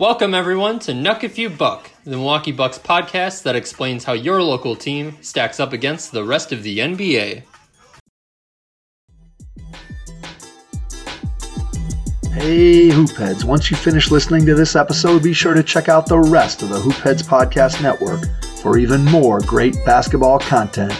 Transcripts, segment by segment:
Welcome, everyone, to Nuck If You Buck, the Milwaukee Bucks podcast that explains how your local team stacks up against the rest of the NBA. Hey, Hoopheads. Once you finish listening to this episode, be sure to check out the rest of the Hoopheads Podcast Network for even more great basketball content.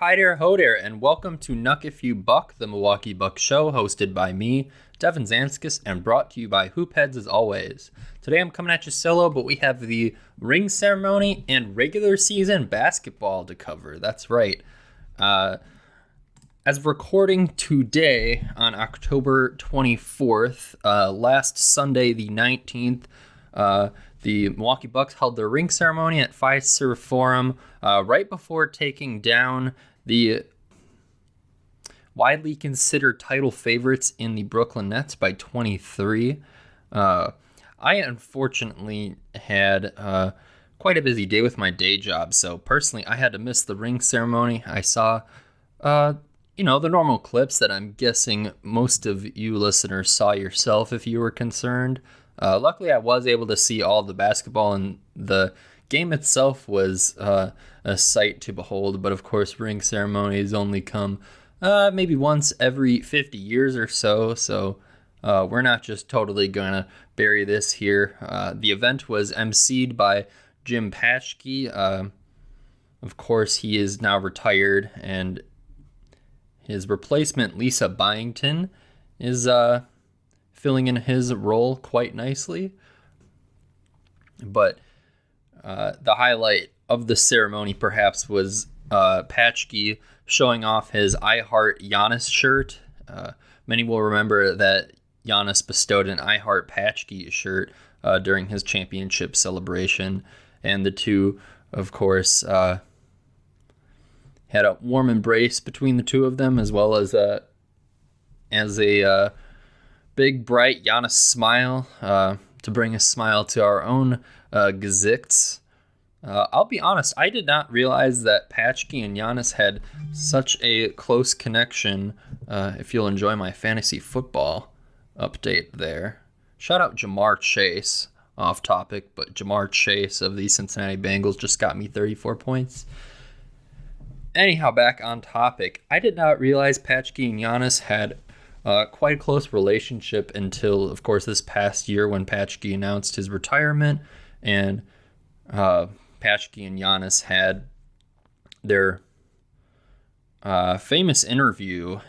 Hi there, ho there, and welcome to Nuck If You Buck, the Milwaukee Bucks show, hosted by me, Devin Zanskis, and brought to you by Hoopheads as always. Today I'm coming at you solo, but we have the ring ceremony and regular season basketball to cover. That's right. Uh, as of recording today on October 24th, uh, last Sunday, the 19th, uh, the Milwaukee Bucks held their ring ceremony at Fiserv Forum uh, right before taking down the widely considered title favorites in the Brooklyn Nets by 23. Uh, I unfortunately had uh, quite a busy day with my day job, so personally, I had to miss the ring ceremony. I saw uh, you know, the normal clips that I'm guessing most of you listeners saw yourself if you were concerned. Uh, luckily, I was able to see all the basketball, and the game itself was uh, a sight to behold. But of course, ring ceremonies only come uh, maybe once every 50 years or so. So uh, we're not just totally going to bury this here. Uh, the event was emceed by Jim Paschke. Uh, of course, he is now retired and his replacement, Lisa Byington, is uh, filling in his role quite nicely. But uh, the highlight of the ceremony, perhaps, was uh, Paschke showing off his I Heart Giannis shirt. Uh, many will remember that Giannis bestowed an I Heart Paschke shirt uh, during his championship celebration, and the two, of course, uh, had a warm embrace between the two of them, as well as a as a uh, big bright Giannis smile uh, to bring a smile to our own uh. Uh, I'll be honest, I did not realize that Paschke and Giannis had such a close connection. Uh, if you'll enjoy my fantasy football update there, shout out Ja'Marr Chase. Off topic, but Ja'Marr Chase of the Cincinnati Bengals just got me 34 points. Anyhow, back on topic. I did not realize Paschke and Giannis had uh, quite a close relationship until, of course, this past year when Paschke announced his retirement, and uh, Paschke and Giannis had their uh, famous interview,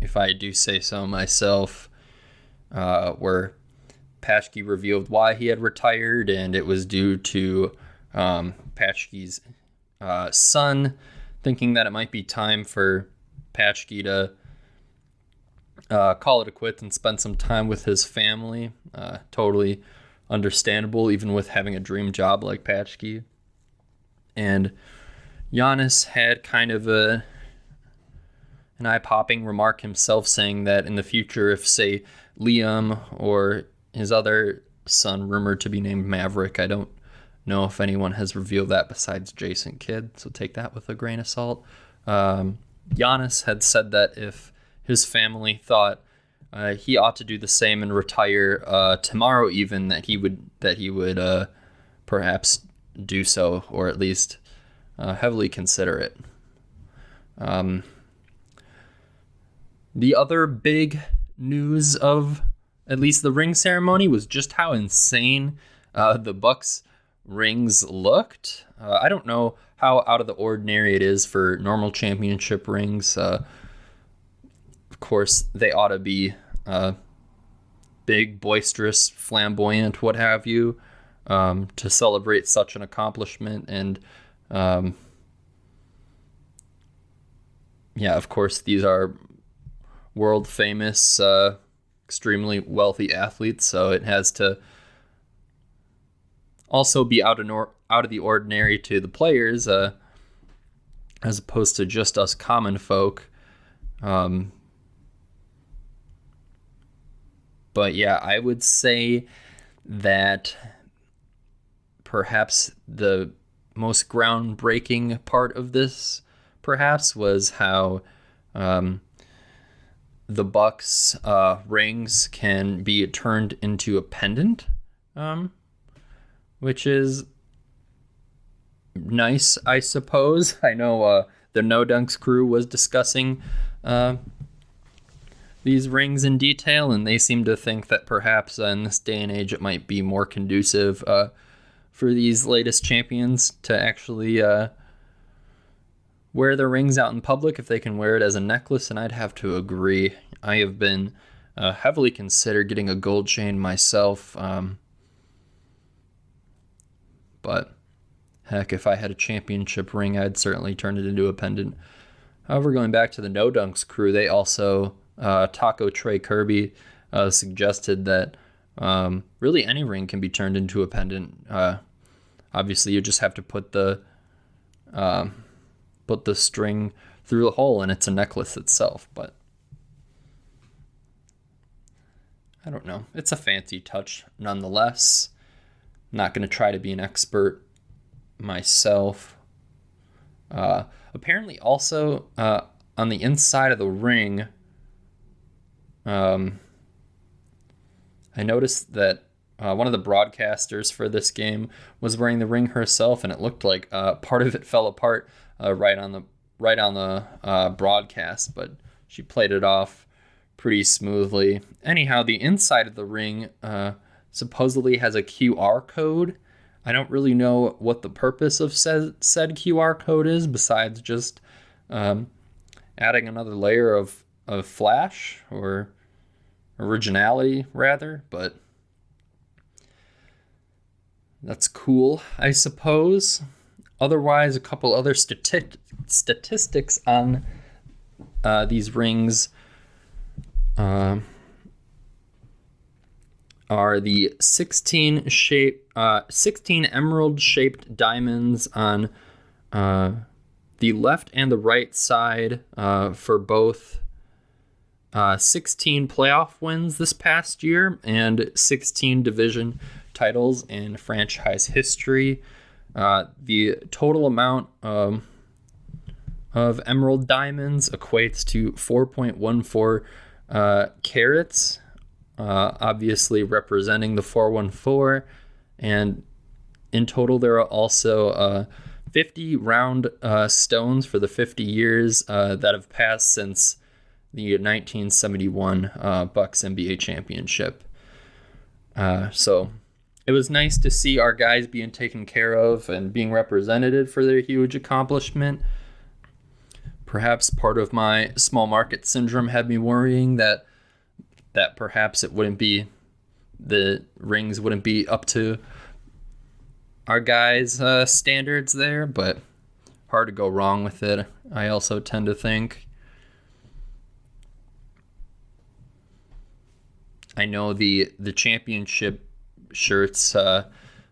if I do say so myself, uh, where Paschke revealed why he had retired, and it was due to um, Paschke's uh, son thinking that it might be time for Paschke to uh, call it a quit and spend some time with his family. Uh, totally understandable, even with having a dream job like Paschke. And Giannis had kind of a an eye-popping remark himself, saying that in the future, if say Liam or his other son, rumored to be named Maverick, I don't know if anyone has revealed that besides Jason Kidd, so take that with a grain of salt. Um, Giannis had said that if his family thought uh, he ought to do the same and retire uh, tomorrow, even that he would that he would uh, perhaps do so, or at least uh, heavily consider it. Um, the other big news of at least the ring ceremony was just how insane uh, the Bucks rings looked. Uh, I don't know how out of the ordinary it is for normal championship rings. Of course, they ought to be uh, big, boisterous, flamboyant, what have you, um, to celebrate such an accomplishment. And um, yeah, of course, these are world famous, uh, extremely wealthy athletes, so it has to also be out of nor- out of the ordinary to the players, uh, as opposed to just us common folk. Um, but yeah, I would say that perhaps the most groundbreaking part of this, perhaps, was how um, the Bucks uh, rings can be turned into a pendant, um, which is nice, I suppose. I know uh, the No Dunks crew was discussing uh, these rings in detail, and they seem to think that perhaps uh, in this day and age it might be more conducive uh, for these latest champions to actually uh, wear their rings out in public if they can wear it as a necklace, and I'd have to agree. I have been uh, heavily considered getting a gold chain myself, um, but heck, if I had a championship ring, I'd certainly turn it into a pendant. However, going back to the No Dunks crew, they also Taco Trey Kirby uh, suggested that um, really any ring can be turned into a pendant. Uh, obviously, you just have to put the um, put the string through the hole and it's a necklace itself. But I don't know. It's a fancy touch nonetheless. I'm not going to try to be an expert myself. Uh, apparently, also uh, on the inside of the ring, um, I noticed that uh, one of the broadcasters for this game was wearing the ring herself, and it looked like uh, part of it fell apart uh, right on the right on the uh, broadcast, but she played it off pretty smoothly. Anyhow, the inside of the ring uh, supposedly has a QR code. I don't really know what the purpose of said, said QR code is, besides just um, adding another layer of, of flash or originality, rather, but that's cool, I suppose. Otherwise, a couple other stati- statistics on uh, these rings uh, are the 16 shape, uh, 16 emerald shaped diamonds on uh, the left and the right side uh, for both. Uh, 16 playoff wins this past year and 16 division titles in franchise history. Uh, the total amount um, of emerald diamonds equates to 4.14 uh, carats, uh, obviously representing the 414. And in total, there are also uh, 50 round uh, stones for the 50 years that have passed since the 1971 Bucks NBA championship. so it was nice to see our guys being taken care of and being represented for their huge accomplishment. Perhaps part of my small market syndrome had me worrying that that perhaps it wouldn't be the rings wouldn't be up to our guys' uh, standards there, but hard to go wrong with it. I also tend to think. I know the the championship shirts. A uh,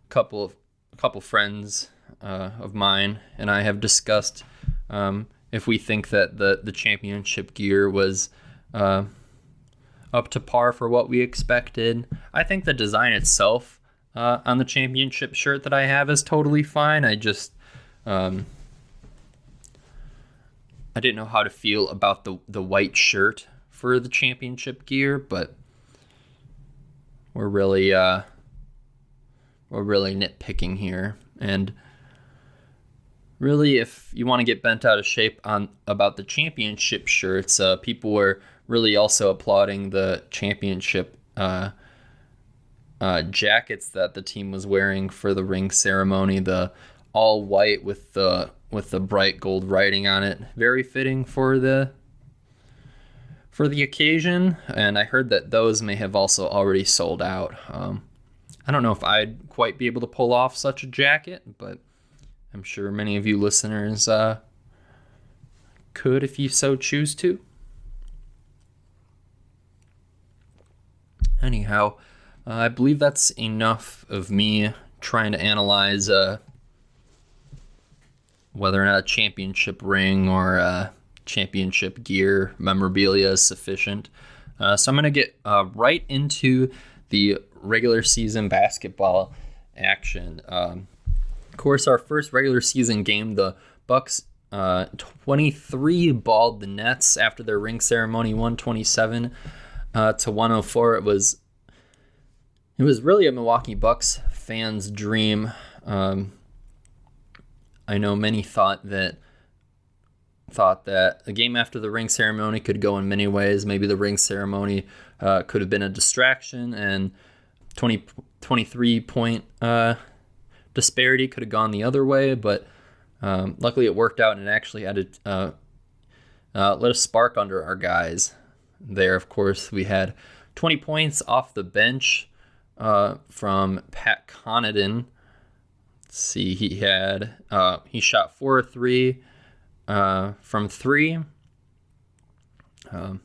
couple of a couple friends uh, of mine and I have discussed um, if we think that the the championship gear was uh, up to par for what we expected. I think the design itself uh, on the championship shirt that I have is totally fine. I just um, I didn't know how to feel about the the white shirt for the championship gear, but we're really uh, we're really nitpicking here. And really, if you want to get bent out of shape on about the championship shirts, uh, people were really also applauding the championship uh, uh, jackets that the team was wearing for the ring ceremony. The all white with the with the bright gold writing on it, very fitting for the for the occasion. And I heard that those may have also already sold out. Um, I don't know if I'd quite be able to pull off such a jacket, but I'm sure many of you listeners uh, could if you so choose to. Anyhow, uh, I believe that's enough of me trying to analyze uh, whether or not a championship ring or uh, championship gear memorabilia is sufficient. Uh, so I'm going to get uh, right into the regular season basketball action. Um, of course, our first regular season game, the Bucks uh, 23 balled the Nets after their ring ceremony, 127 uh, to 104. It was it was really a Milwaukee Bucks fan's dream. Um, I know many thought that thought that the game after the ring ceremony could go in many ways. Maybe the ring ceremony uh, could have been a distraction, and 20, 23 point uh, disparity could have gone the other way. But um, luckily, it worked out, and it actually added uh, uh, lit a spark under our guys. There, of course, we had 20 points off the bench uh, from Pat Connaughton. Let's see, he had uh, he shot four or three uh, from three. Um,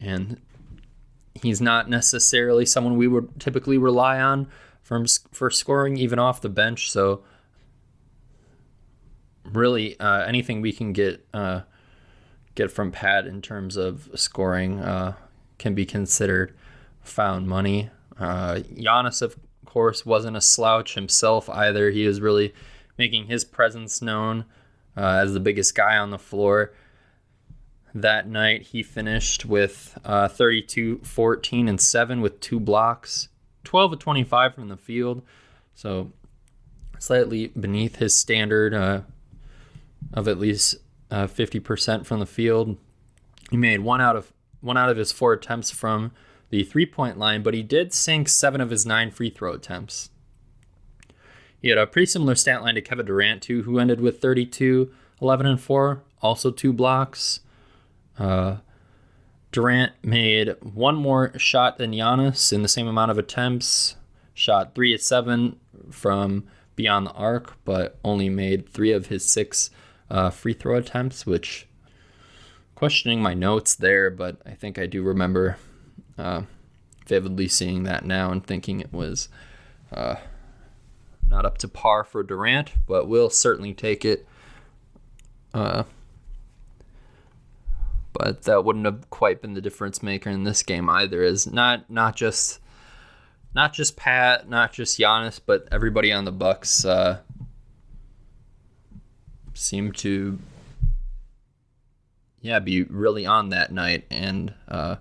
and he's not necessarily someone we would typically rely on from for scoring even off the bench. So really, uh, anything we can get uh, get from Pat in terms of scoring uh, can be considered found money. Uh, Giannis, of course, wasn't a slouch himself either. He was really making his presence known uh, as the biggest guy on the floor. That night, he finished with uh, 32, 14, and 7 with two blocks, 12 of 25 from the field. So, slightly beneath his standard uh, of at least uh, 50% from the field. He made one out of one out of his four attempts from the three point line, but he did sink seven of his nine free throw attempts. He had a pretty similar stat line to Kevin Durant, too, who ended with 32, 11, and 4, also two blocks. Uh, Durant made one more shot than Giannis in the same amount of attempts, shot three at seven from beyond the arc, but only made three of his six uh, free throw attempts, which questioning my notes there, but I think I do remember uh, vividly seeing that now and thinking it was uh, not up to par for Durant, but we'll certainly take it. Uh, but that wouldn't have quite been the difference maker in this game either. Is not not just not just Pat, not just Giannis, but everybody on the Bucks uh, seemed to yeah be really on that night, and uh,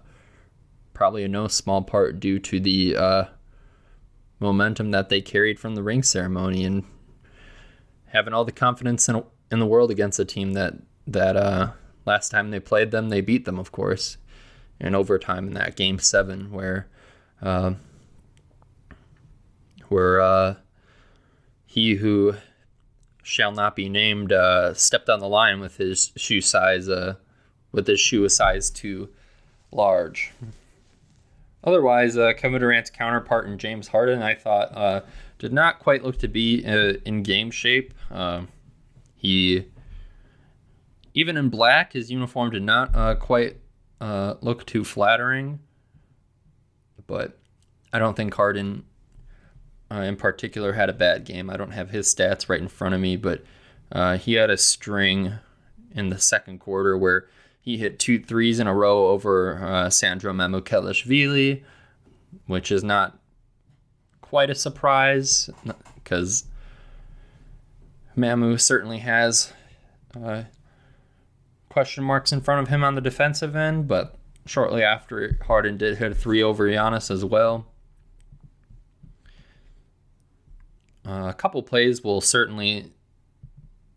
probably in no small part due to the uh, momentum that they carried from the ring ceremony and having all the confidence in, in the world against a team that that uh, last time they played them they beat them of course in overtime in that game seven where uh, where uh, he who shall not be named uh, stepped on the line with his shoe size uh, with his shoe a size too large. Otherwise, uh, Kevin Durant's counterpart in James Harden, I thought, uh, did not quite look to be uh, in game shape. Um, he, even in black, his uniform did not uh, quite uh, look too flattering. But I don't think Harden, in particular, had a bad game. I don't have his stats right in front of me, but he had a string in the second quarter where he hit two threes in a row over uh, Sandro Mamukelashvili, which is not quite a surprise because Mamu certainly has uh, question marks in front of him on the defensive end, but shortly after, Harden did hit a three over Giannis as well. Uh, a couple plays will certainly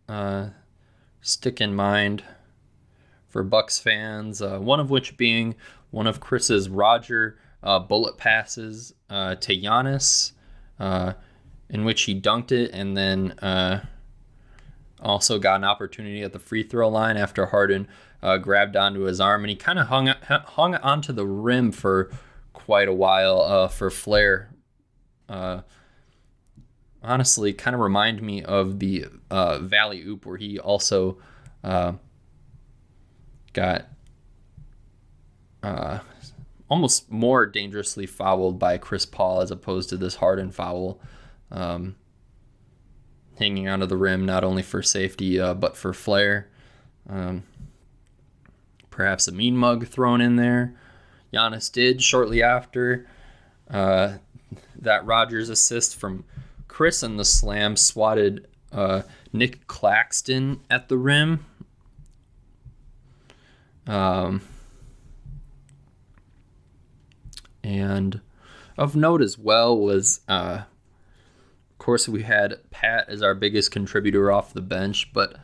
uh, stick in mind for Bucks fans. Uh, one of which being one of Khris's Roger uh, bullet passes uh, to Giannis, uh, in which he dunked it and then uh, also got an opportunity at the free throw line after Harden uh, grabbed onto his arm and he kind of hung hung onto the rim for quite a while for Flair. honestly, kind of remind me of the Valley Oop where he also got uh, almost more dangerously fouled by Chris Paul as opposed to this Harden foul. Um, hanging onto the rim, not only for safety, uh, but for flair. Um, perhaps a mean mug thrown in there. Giannis did shortly after uh, that Rodgers assist from Khris and the slam swatted uh, Nick Claxton at the rim. Um, and of note as well was, uh, of course, we had Pat as our biggest contributor off the bench, but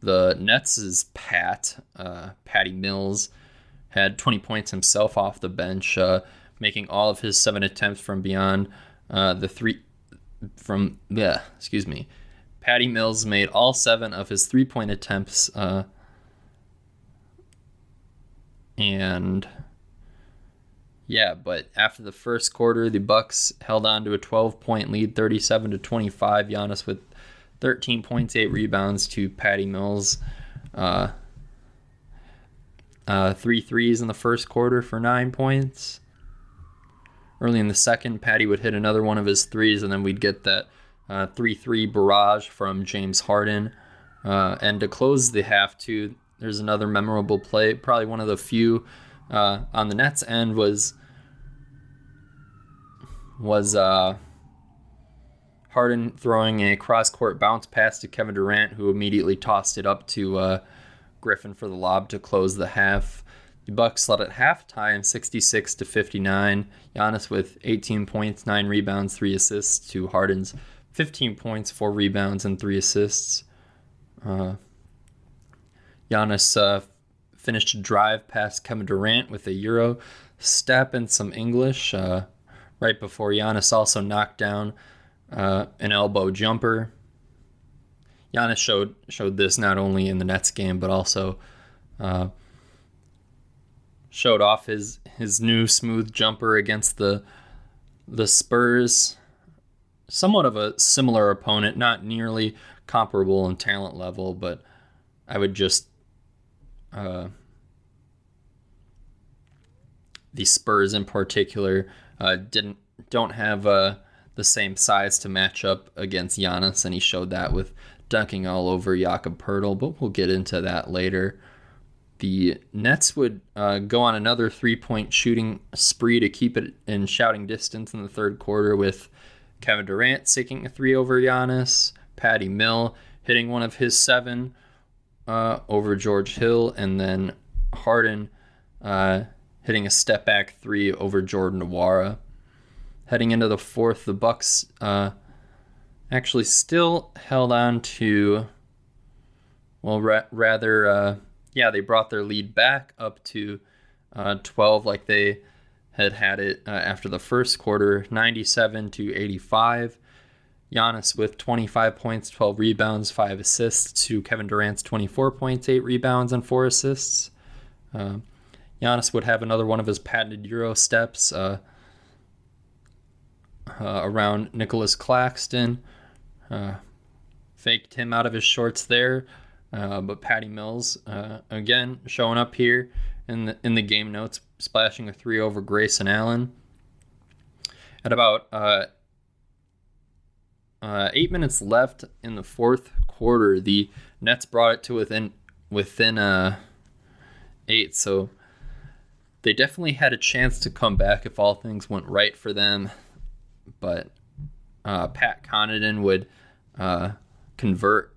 the Nets' Pat, uh, Patty Mills, had 20 points himself off the bench, uh, making all of his seven attempts from beyond uh, the three from yeah, excuse me. Patty Mills made all seven of his three point attempts, uh, and yeah, but after the first quarter, the Bucks held on to a 12 point lead, 37 to 25. Giannis with 13 points, eight rebounds to Patty Mills. Uh, uh, three threes in the first quarter for nine points. Early in the second, Patty would hit another one of his threes, and then we'd get that uh, 3 3 barrage from James Harden. Uh, and to close the half, too, there's another memorable play. Probably one of the few uh, on the Nets end was was uh, Harden throwing a cross court bounce pass to Kevin Durant, who immediately tossed it up to uh, Griffin for the lob to close the half. The Bucks led at halftime 66 to 59. Giannis with 18 points, 9 rebounds, 3 assists to Harden's 15 points, 4 rebounds, and 3 assists. Uh, Giannis uh, finished a drive past Kevin Durant with a Euro step and some English uh, right before Giannis also knocked down uh, an elbow jumper. Giannis showed showed this not only in the Nets game but also uh, showed off his his new smooth jumper against the the Spurs. Somewhat of a similar opponent, not nearly comparable in talent level, but I would just uh, the Spurs in particular uh, didn't don't have uh, the same size to match up against Giannis, and he showed that with dunking all over Jakob Poeltl. But we'll get into that later the Nets would uh, go on another three point shooting spree to keep it in shouting distance in the third quarter with Kevin Durant sinking a three over Giannis, Patty Mill hitting one of his seven uh, over George Hill, and then Harden uh, hitting a step back three over Jordan Nwora. Heading into the fourth, the Bucks uh, actually still held on to, well, ra- rather uh, yeah, they brought their lead back up to uh, 12 like they had had it uh, after the first quarter, 97 to 85. Giannis with 25 points, 12 rebounds, 5 assists to Kevin Durant's 24 points, 8 rebounds, and 4 assists. Uh, Giannis would have another one of his patented Euro steps uh, uh, around Nicholas Claxton. Uh, faked him out of his shorts there. Uh, but Patty Mills, uh, again, showing up here in the, in the game notes, splashing a three over Grayson Allen. At about uh, eight minutes left in the fourth quarter, the Nets brought it to within within uh, eight. So they definitely had a chance to come back if all things went right for them. But uh, Pat Connaughton would uh, convert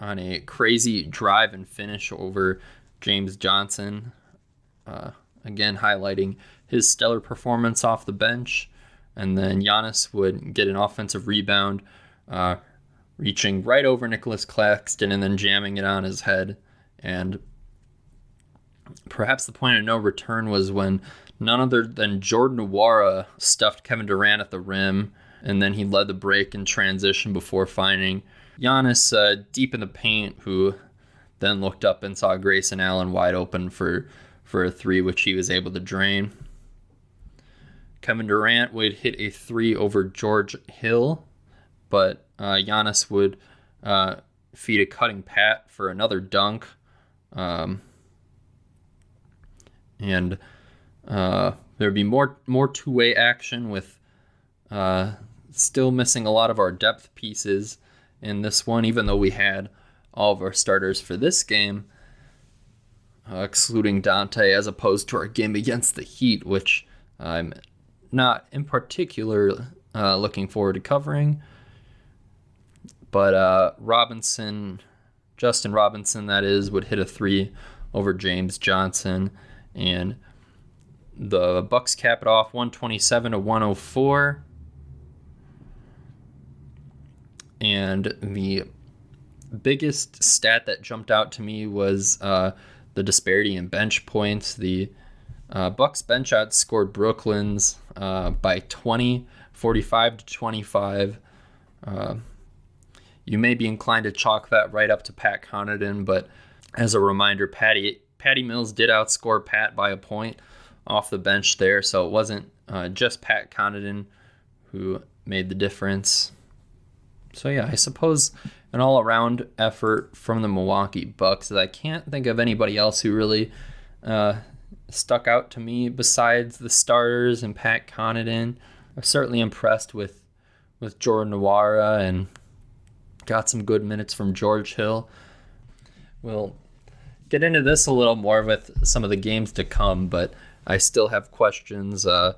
on a crazy drive and finish over James Johnson. Uh, again, highlighting his stellar performance off the bench. And then Giannis would get an offensive rebound, uh, reaching right over Nicholas Claxton and then jamming it on his head. And perhaps the point of no return was when none other than Jordan Nwora stuffed Kevin Durant at the rim, and then he led the break in transition before finding Giannis uh, deep in the paint, who then looked up and saw Grayson Allen wide open for for a three, which he was able to drain. Kevin Durant would hit a three over George Hill, but uh, Giannis would uh, feed a cutting pat for another dunk. Um, and uh, there'd be more more two way action with uh, still missing a lot of our depth pieces in this one, even though we had all of our starters for this game, uh, excluding Donte, as opposed to our game against the Heat, which I'm not in particular uh, looking forward to covering. but uh, Robinson, Justin Robinson, that is, would hit a three over James Johnson, and the Bucks cap it off 127 to 104. And the biggest stat that jumped out to me was uh, the disparity in bench points. The uh, Bucks bench outscored Brooklyn's uh, by 20, 45 to 25. Uh, you may be inclined to chalk that right up to Pat Connaughton, but as a reminder, Patty Patty Mills did outscore Pat by a point off the bench there, so it wasn't uh, just Pat Connaughton who made the difference. So yeah, I suppose an all-around effort from the Milwaukee Bucks. I can't think of anybody else who really uh, stuck out to me besides the starters and Pat Connaughton. I'm certainly impressed with with Jordan Nwora and got some good minutes from George Hill. We'll get into this a little more with some of the games to come, but I still have questions uh,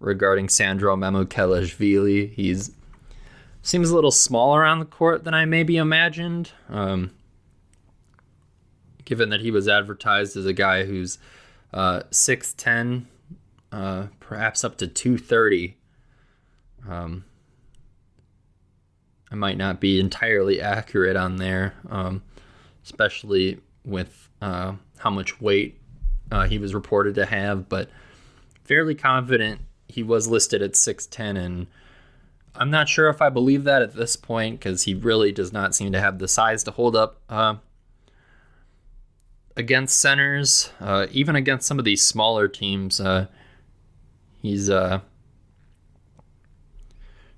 regarding Sandro Mamukelashvili. He's seems a little smaller on the court than I maybe imagined. Um, given that he was advertised as a guy who's uh, 6'10, uh, perhaps up to 230. Um, I might not be entirely accurate on there, um, especially with uh, how much weight uh, he was reported to have, but fairly confident he was listed at 6'10 and I'm not sure if I believe that at this point because he really does not seem to have the size to hold up uh, against centers, uh, even against some of these smaller teams. Uh, he's uh,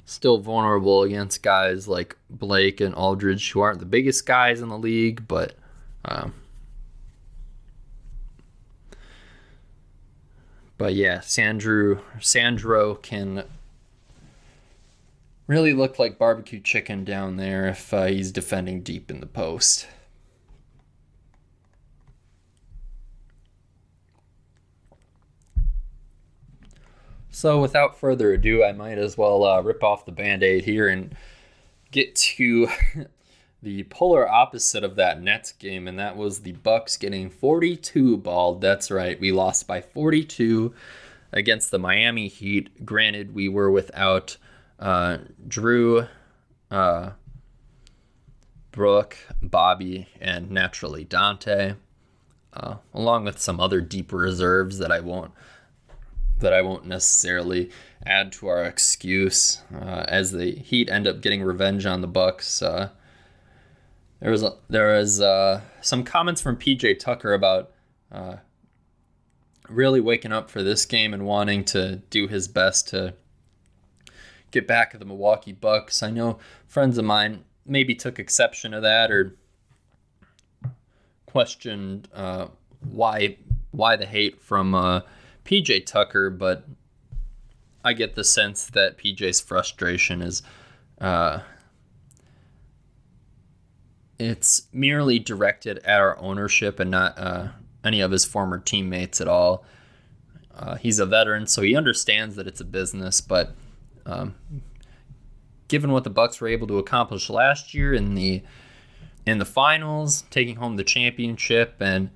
still vulnerable against guys like Blake and Aldridge, who aren't the biggest guys in the league, but. Um, but yeah, Sandro Sandro can really look like barbecue chicken down there if uh, he's defending deep in the post. So, without further ado, I might as well uh, rip off the band aid here and get to the polar opposite of that Nets game, and that was the Bucks getting 42 balled. That's right, we lost by 42 against the Miami Heat. Granted, we were without uh, Jrue, uh, Brook, Bobby, and naturally Donte, uh, along with some other deep reserves that I won't that I won't necessarily add to our excuse. Uh, as the Heat end up getting revenge on the Bucks, uh, there was there was uh, some comments from PJ Tucker about uh, really waking up for this game and wanting to do his best to get back at the Milwaukee Bucks. I know friends of mine maybe took exception to that or questioned uh, why why the hate from uh, PJ Tucker, but I get the sense that PJ's frustration is uh, it's merely directed at our ownership and not uh, any of his former teammates at all. Uh, he's a veteran, so he understands that it's a business, but um, given what the Bucks were able to accomplish last year in the in the finals, taking home the championship, and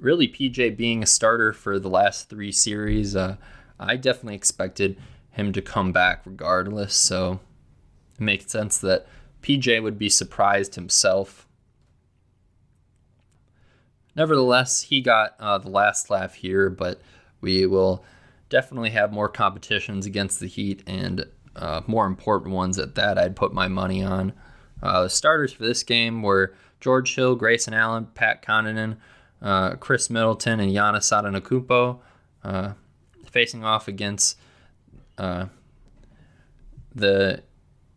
really PJ being a starter for the last three series, uh, I definitely expected him to come back regardless. So it makes sense that PJ would be surprised himself. Nevertheless, he got uh, the last laugh here, but we will definitely have more competitions against the Heat and uh, more important ones at that. I'd put my money on. Uh, the starters for this game were George Hill, Grayson Allen, Pat Connaughton, uh, Khris Middleton, and Giannis Antetokounmpo, uh, facing off against uh, the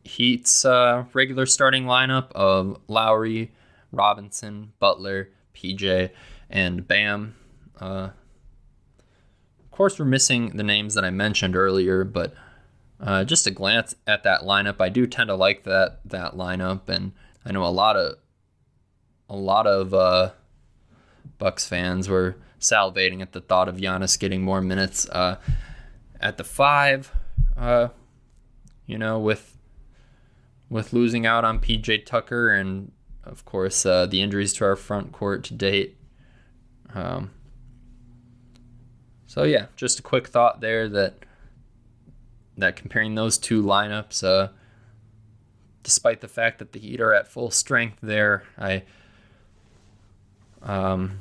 Heat's uh, regular starting lineup of Lowry, Robinson, Butler, PJ, and Bam. Uh, of course, we're missing the names that I mentioned earlier, but uh, just a glance at that lineup, I do tend to like that that lineup, and I know a lot of a lot of Bucks fans were salivating at the thought of Giannis getting more minutes uh, at the five. Uh, you know, with with losing out on PJ Tucker and, of course, uh, the injuries to our front court to date. Um, so yeah, just a quick thought there that that comparing those two lineups, uh, despite the fact that the Heat are at full strength there, I um,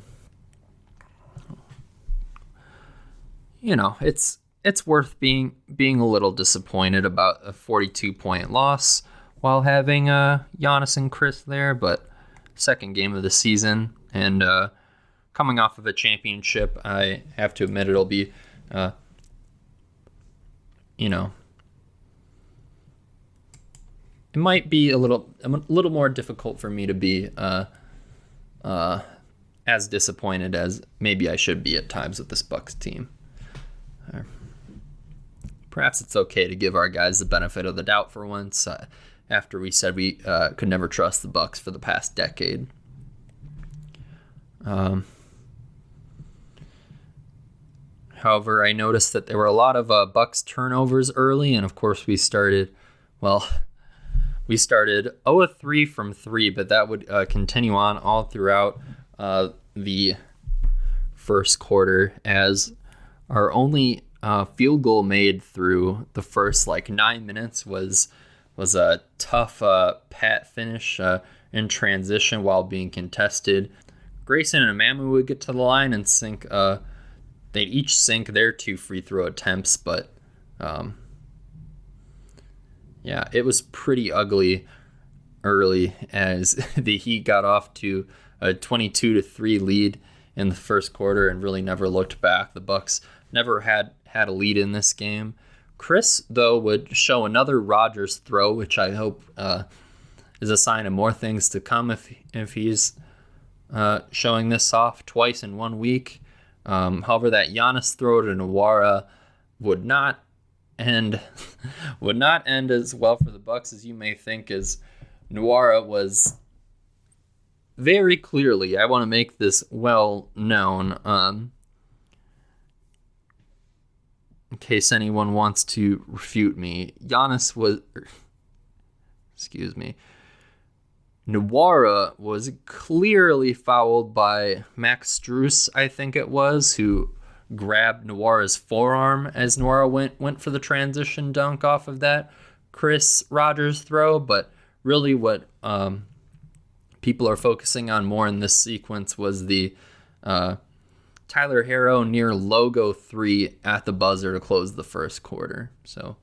you know, it's it's worth being being a little disappointed about a 42 point loss while having uh, Giannis and Khris there, but second game of the season and uh, coming off of a championship, I have to admit it'll be, uh, you know, it might be a little a little more difficult for me to be uh, uh, as disappointed as maybe I should be at times with this Bucks team. Perhaps it's okay to give our guys the benefit of the doubt for once. Uh, after we said we uh, could never trust the Bucks for the past decade. Um, however, I noticed that there were a lot of uh, Bucks turnovers early, and of course we started, well, we started 0 3 from three, but that would uh, continue on all throughout uh, the first quarter as our only uh, field goal made through the first like nine minutes was was a tough uh, pat finish uh, in transition while being contested. Grayson and Amamu would get to the line and sink. Uh, they'd each sink their two free throw attempts, but um, yeah, it was pretty ugly early as the Heat got off to a 22 to three lead in the first quarter and really never looked back. The Bucks never had had a lead in this game. Khris though, would show another Rodgers throw, which I hope uh, is a sign of more things to come if if he's uh, showing this off twice in one week. Um, however, that Giannis throw to Nwora would not end would not end as well for the Bucks as you may think, as Nwora was very clearly. I want to make this well known. Um, in case anyone wants to refute me, Giannis was, excuse me, Nwora was clearly fouled by Max Strus, I think it was, who grabbed Nwora's forearm as Nwora went went for the transition dunk off of that Khris Rodgers throw. But really, what um, people are focusing on more in this sequence was the uh, Tyler Herro near logo three at the buzzer to close the first quarter. So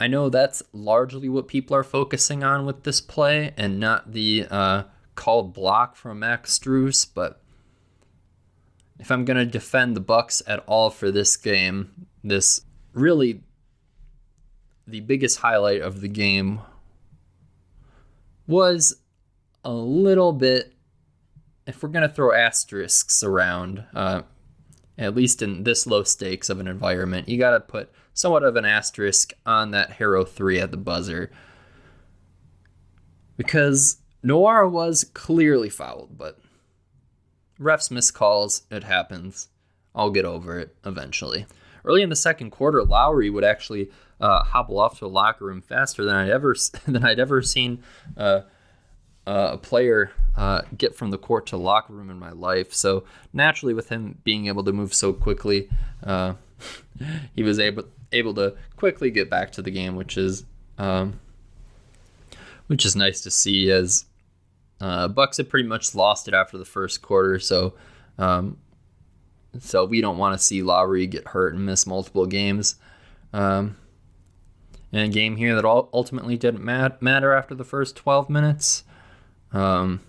I know that's largely what people are focusing on with this play and not the uh, called block from Max Strus, but if I'm going to defend the Bucks at all for this game, this really the biggest highlight of the game was a little bit if we're going to throw asterisks around, uh, at least in this low stakes of an environment, you got to put somewhat of an asterisk on that Herro 3 at the buzzer. Because Nwora was clearly fouled, but refs miss calls. It happens. I'll get over it eventually. Early in the second quarter, Lowry would actually uh, hobble off to the locker room faster than I'd ever than I'd ever seen uh, uh, a player uh, get from the court to locker room in my life. So naturally, with him being able to move so quickly, uh, he was able able to quickly get back to the game, which is um, which is nice to see. As uh, Bucks had pretty much lost it after the first quarter, so um, so we don't want to see Lowry get hurt and miss multiple games. Um, in a game here that ultimately didn't mat- matter after the first 12 minutes. Um,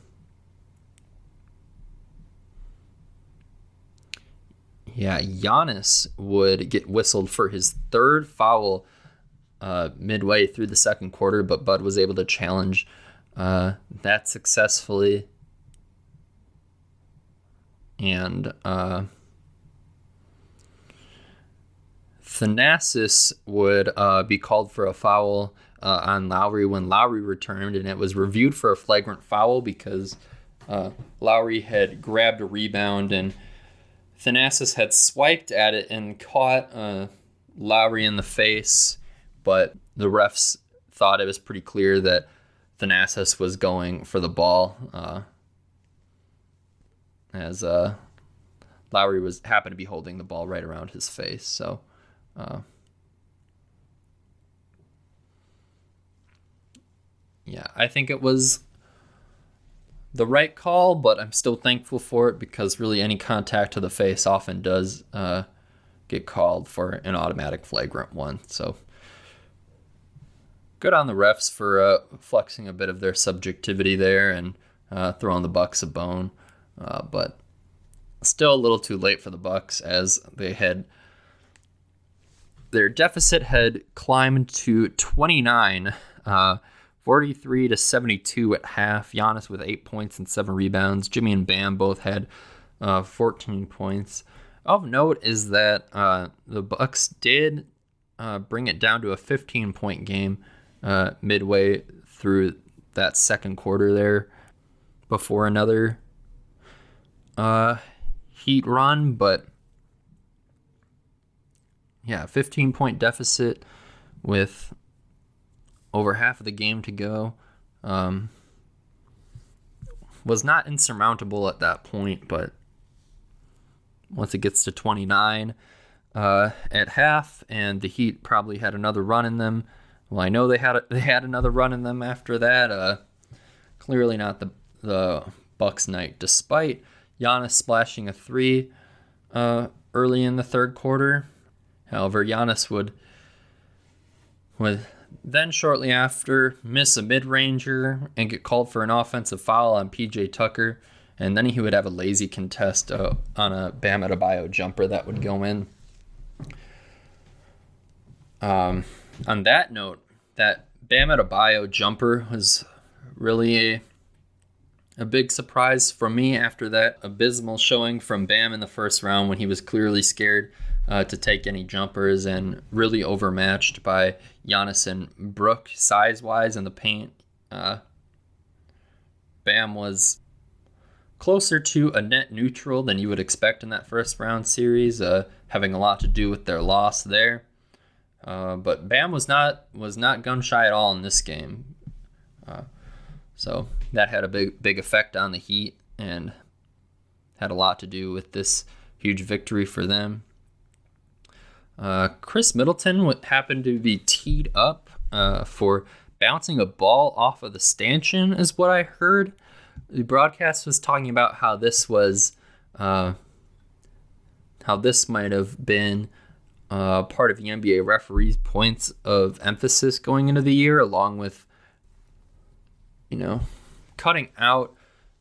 yeah, Giannis would get whistled for his third foul uh, midway through the second quarter, but Bud was able to challenge uh, that successfully. And uh, Thanasis would uh, be called for a foul uh, on Lowry when Lowry returned, and it was reviewed for a flagrant foul because uh, Lowry had grabbed a rebound and Thanasis had swiped at it and caught uh, Lowry in the face, but the refs thought it was pretty clear that Thanasis was going for the ball. Uh, as uh, Lowry was happened to be holding the ball right around his face. So, uh, yeah, I think it was the right call, but I'm still thankful for it because really any contact to the face often does uh, get called for an automatic flagrant one. So good on the refs for uh, flexing a bit of their subjectivity there and uh, throwing the Bucks a bone, uh, but still a little too late for the Bucks as they had their deficit had climbed to 29. Uh, 43 to 72 at half. Giannis with eight points and seven rebounds. Jimmy and Bam both had uh, 14 points. Of note is that uh, the Bucks did uh, bring it down to a 15 point game uh, midway through that second quarter there before another uh, Heat run, but yeah, 15 point deficit with over half of the game to go. Um, was not insurmountable at that point, but once it gets to 29 uh, at half, and the Heat probably had another run in them. Well, I know they had a, they had another run in them after that. Uh, clearly not the the Bucks night, despite Giannis splashing a three uh, early in the third quarter. However, Giannis would would then, shortly after, miss a mid ranger and get called for an offensive foul on PJ Tucker. And then he would have a lazy contest uh, on a Bam Adebayo jumper that would go in. Um, on that note, that Bam Adebayo jumper was really a, a big surprise for me after that abysmal showing from Bam in the first round when he was clearly scared uh, to take any jumpers and really overmatched by Giannis and Brook size wise in the paint. Uh, Bam was closer to a net neutral than you would expect in that first round series, uh, having a lot to do with their loss there. Uh, but Bam was not was not gun shy at all in this game, uh, so that had a big big effect on the Heat and had a lot to do with this huge victory for them. Uh, Khris Middleton happened to be teed up uh, for bouncing a ball off of the stanchion, is what I heard. The broadcast was talking about how this was, uh, how this might have been uh, part of the NBA referees' points of emphasis going into the year, along with, you know, cutting out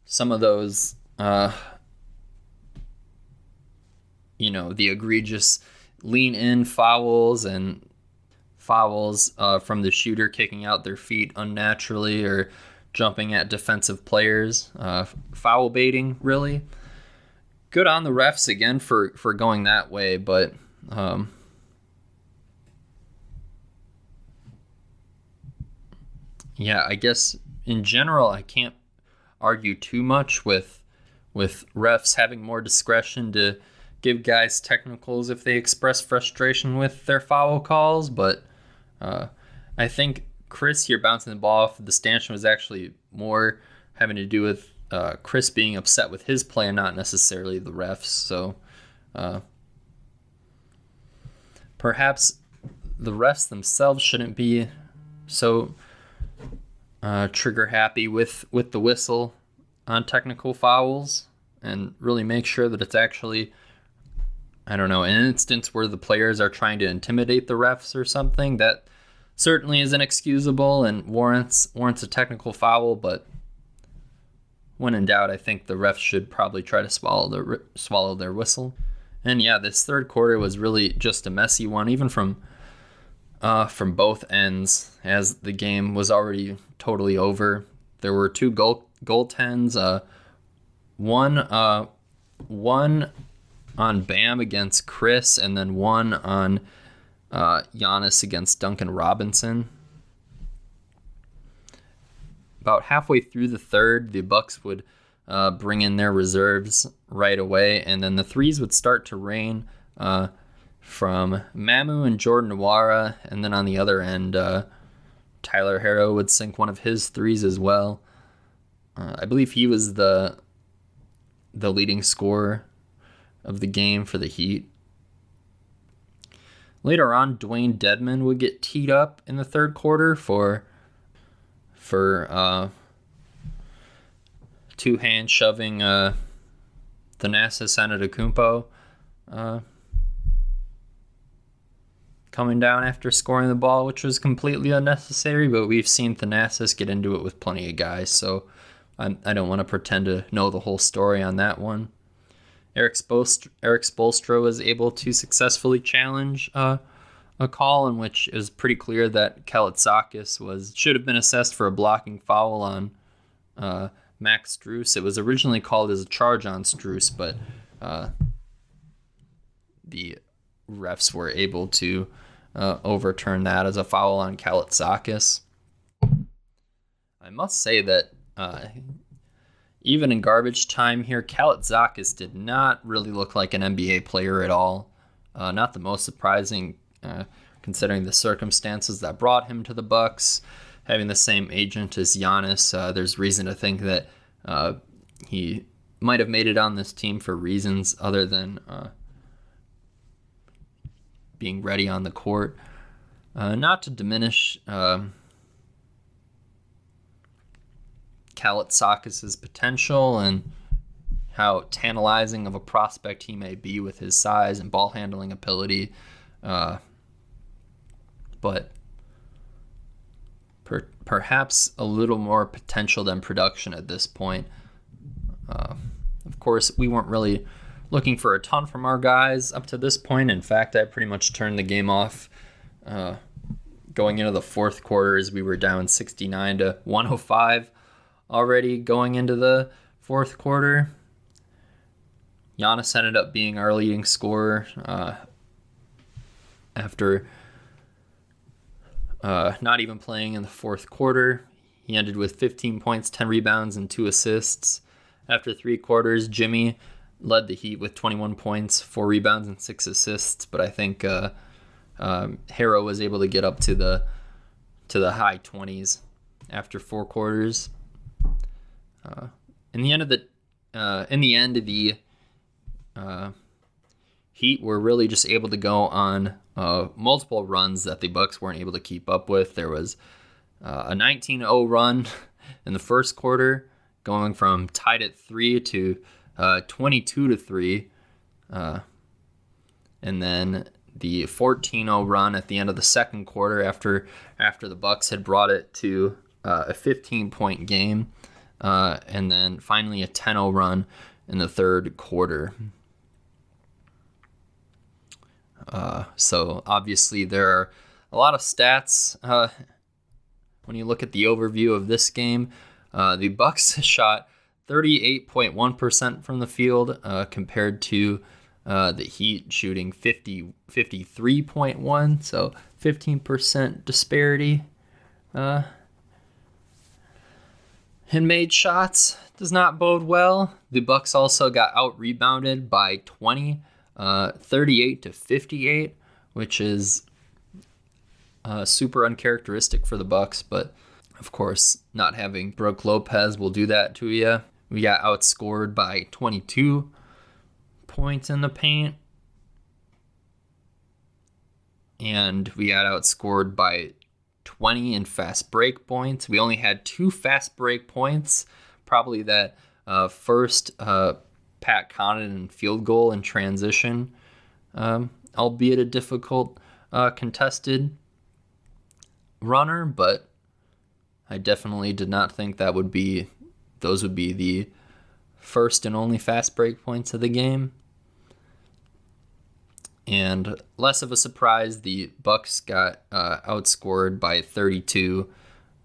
some of those, uh, you know, the egregious lean in fouls and fouls uh, from the shooter kicking out their feet unnaturally or jumping at defensive players, uh, foul baiting, really. Good on the refs again for, for going that way, but um, yeah, I guess in general, I can't argue too much with with refs having more discretion to give guys technicals if they express frustration with their foul calls, but uh, I think Khris here bouncing the ball off the stanchion was actually more having to do with uh, Khris being upset with his play and not necessarily the refs. So uh, perhaps the refs themselves shouldn't be so uh, trigger happy with, with the whistle on technical fouls and really make sure that it's actually I don't know, an instance where the players are trying to intimidate the refs or something, that certainly is inexcusable and warrants warrants a technical foul. But when in doubt, I think the refs should probably try to swallow their swallow their whistle. And yeah, this third quarter was really just a messy one, even from uh, from both ends, as the game was already totally over. There were two goal goaltends, uh, one uh, one on Bam against Khris, and then one on uh, Giannis against Duncan Robinson. About halfway through the third, the Bucks would uh, bring in their reserves right away, and then the threes would start to rain uh, from Mamu and Jordan Nwora, and then on the other end, uh, Tyler Herro would sink one of his threes as well. Uh, I believe he was the the leading scorer of the game for the Heat. Later on, Dewayne Dedmon would get teed up in the third quarter for for uh, two hand shoving uh, Thanasis Antetokounmpo uh, coming down after scoring the ball, which was completely unnecessary. But we've seen Thanasis get into it with plenty of guys, so I'm, I do not want to pretend to know the whole story on that one. Erik Spoelstra, Erik Spoelstra was able to successfully challenge uh, a call in which it was pretty clear that Kalaitzakis was should have been assessed for a blocking foul on uh, Max Strus. It was originally called as a charge on Strus, but uh, the refs were able to uh, overturn that as a foul on Kalaitzakis. I must say that uh, even in garbage time here, Kalaitzakis did not really look like an NBA player at all. Uh, not the most surprising, uh, considering the circumstances that brought him to the Bucks. Having the same agent as Giannis, uh, there's reason to think that uh, he might have made it on this team for reasons other than uh, being ready on the court. Uh, not to diminish um, Kalaitzakis' potential and how tantalizing of a prospect he may be with his size and ball handling ability. Uh, but per- perhaps a little more potential than production at this point. Uh, of course, we weren't really looking for a ton from our guys up to this point. In fact, I pretty much turned the game off uh, going into the fourth quarter as we were down 69 to 105 already going into the fourth quarter. Giannis ended up being our leading scorer uh, after uh, not even playing in the fourth quarter. He ended with 15 points, 10 rebounds, and two assists. After three quarters, Jimmy led the Heat with 21 points, four rebounds, and six assists. But I think uh, um, Herro was able to get up to the to the high 20s after four quarters. Uh, in the end of the uh, in the end, the uh, Heat were really just able to go on uh, multiple runs that the Bucks weren't able to keep up with. There was uh, a 19-0 run in the first quarter, going from tied at three to uh, 22 to three, and then the 14-0 run at the end of the second quarter after after the Bucks had brought it to a 15-point game uh, and then finally a 10 0 run in the third quarter. Uh, so obviously there are a lot of stats uh, when you look at the overview of this game. Uh, the Bucks shot 38.1% from the field uh, compared to uh, the Heat shooting 50 53.1, so 15% disparity. And made shots does not bode well. The Bucks also got out rebounded by 20, uh, 38 to 58, which is uh, super uncharacteristic for the Bucks. But of course, not having Brook Lopez will do that to you. We got outscored by 22 points in the paint. And we got outscored by 20 in fast break points. We only had two fast break points, probably that uh, first uh, Pat Connaughton field goal in transition, um, albeit a difficult uh, contested runner, but I definitely did not think that would be those would be the first and only fast break points of the game. And less of a surprise, the Bucks got uh, outscored by 32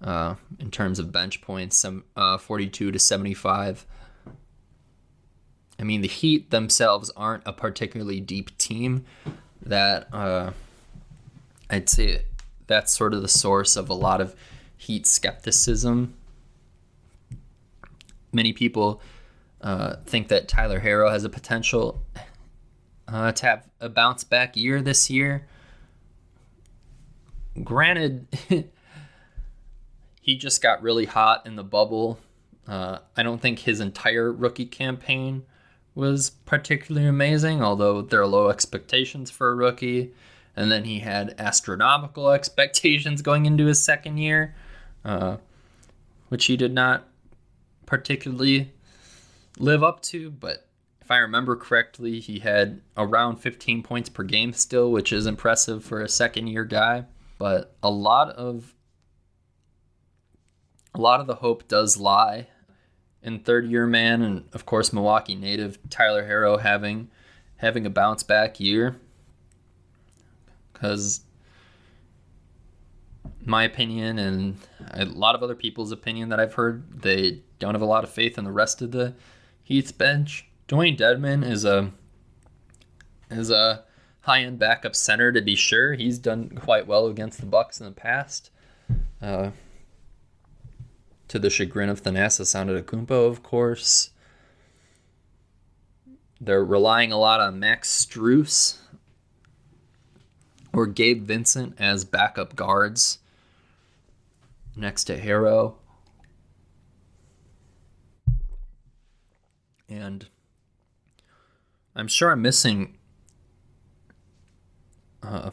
uh, in terms of bench points, some uh, 42 to 75. I mean, the Heat themselves aren't a particularly deep team. That uh, I'd say that's sort of the source of a lot of Heat skepticism. Many people uh, think that Tyler Herro has a potential uh, to have a bounce back year this year. Granted, he just got really hot in the bubble. Uh, I don't think his entire rookie campaign was particularly amazing, although there are low expectations for a rookie. And then he had astronomical expectations going into his second year, uh, which he did not particularly live up to. But if I remember correctly, he had around 15 points per game still, which is impressive for a second year guy. But a lot of a lot of the hope does lie in third year man and of course Milwaukee native Tyler Herro having having a bounce back year cuz my opinion and a lot of other people's opinion that I've heard they don't have a lot of faith in the rest of the Heat's bench. Dewayne Dedmon is a is a high end backup center to be sure. He's done quite well against the Bucks in the past. Uh, to the chagrin of Thanasis Antetokounmpo, of course. They're relying a lot on Max Strus or Gabe Vincent as backup guards next to Herro. And I'm sure I'm missing uh,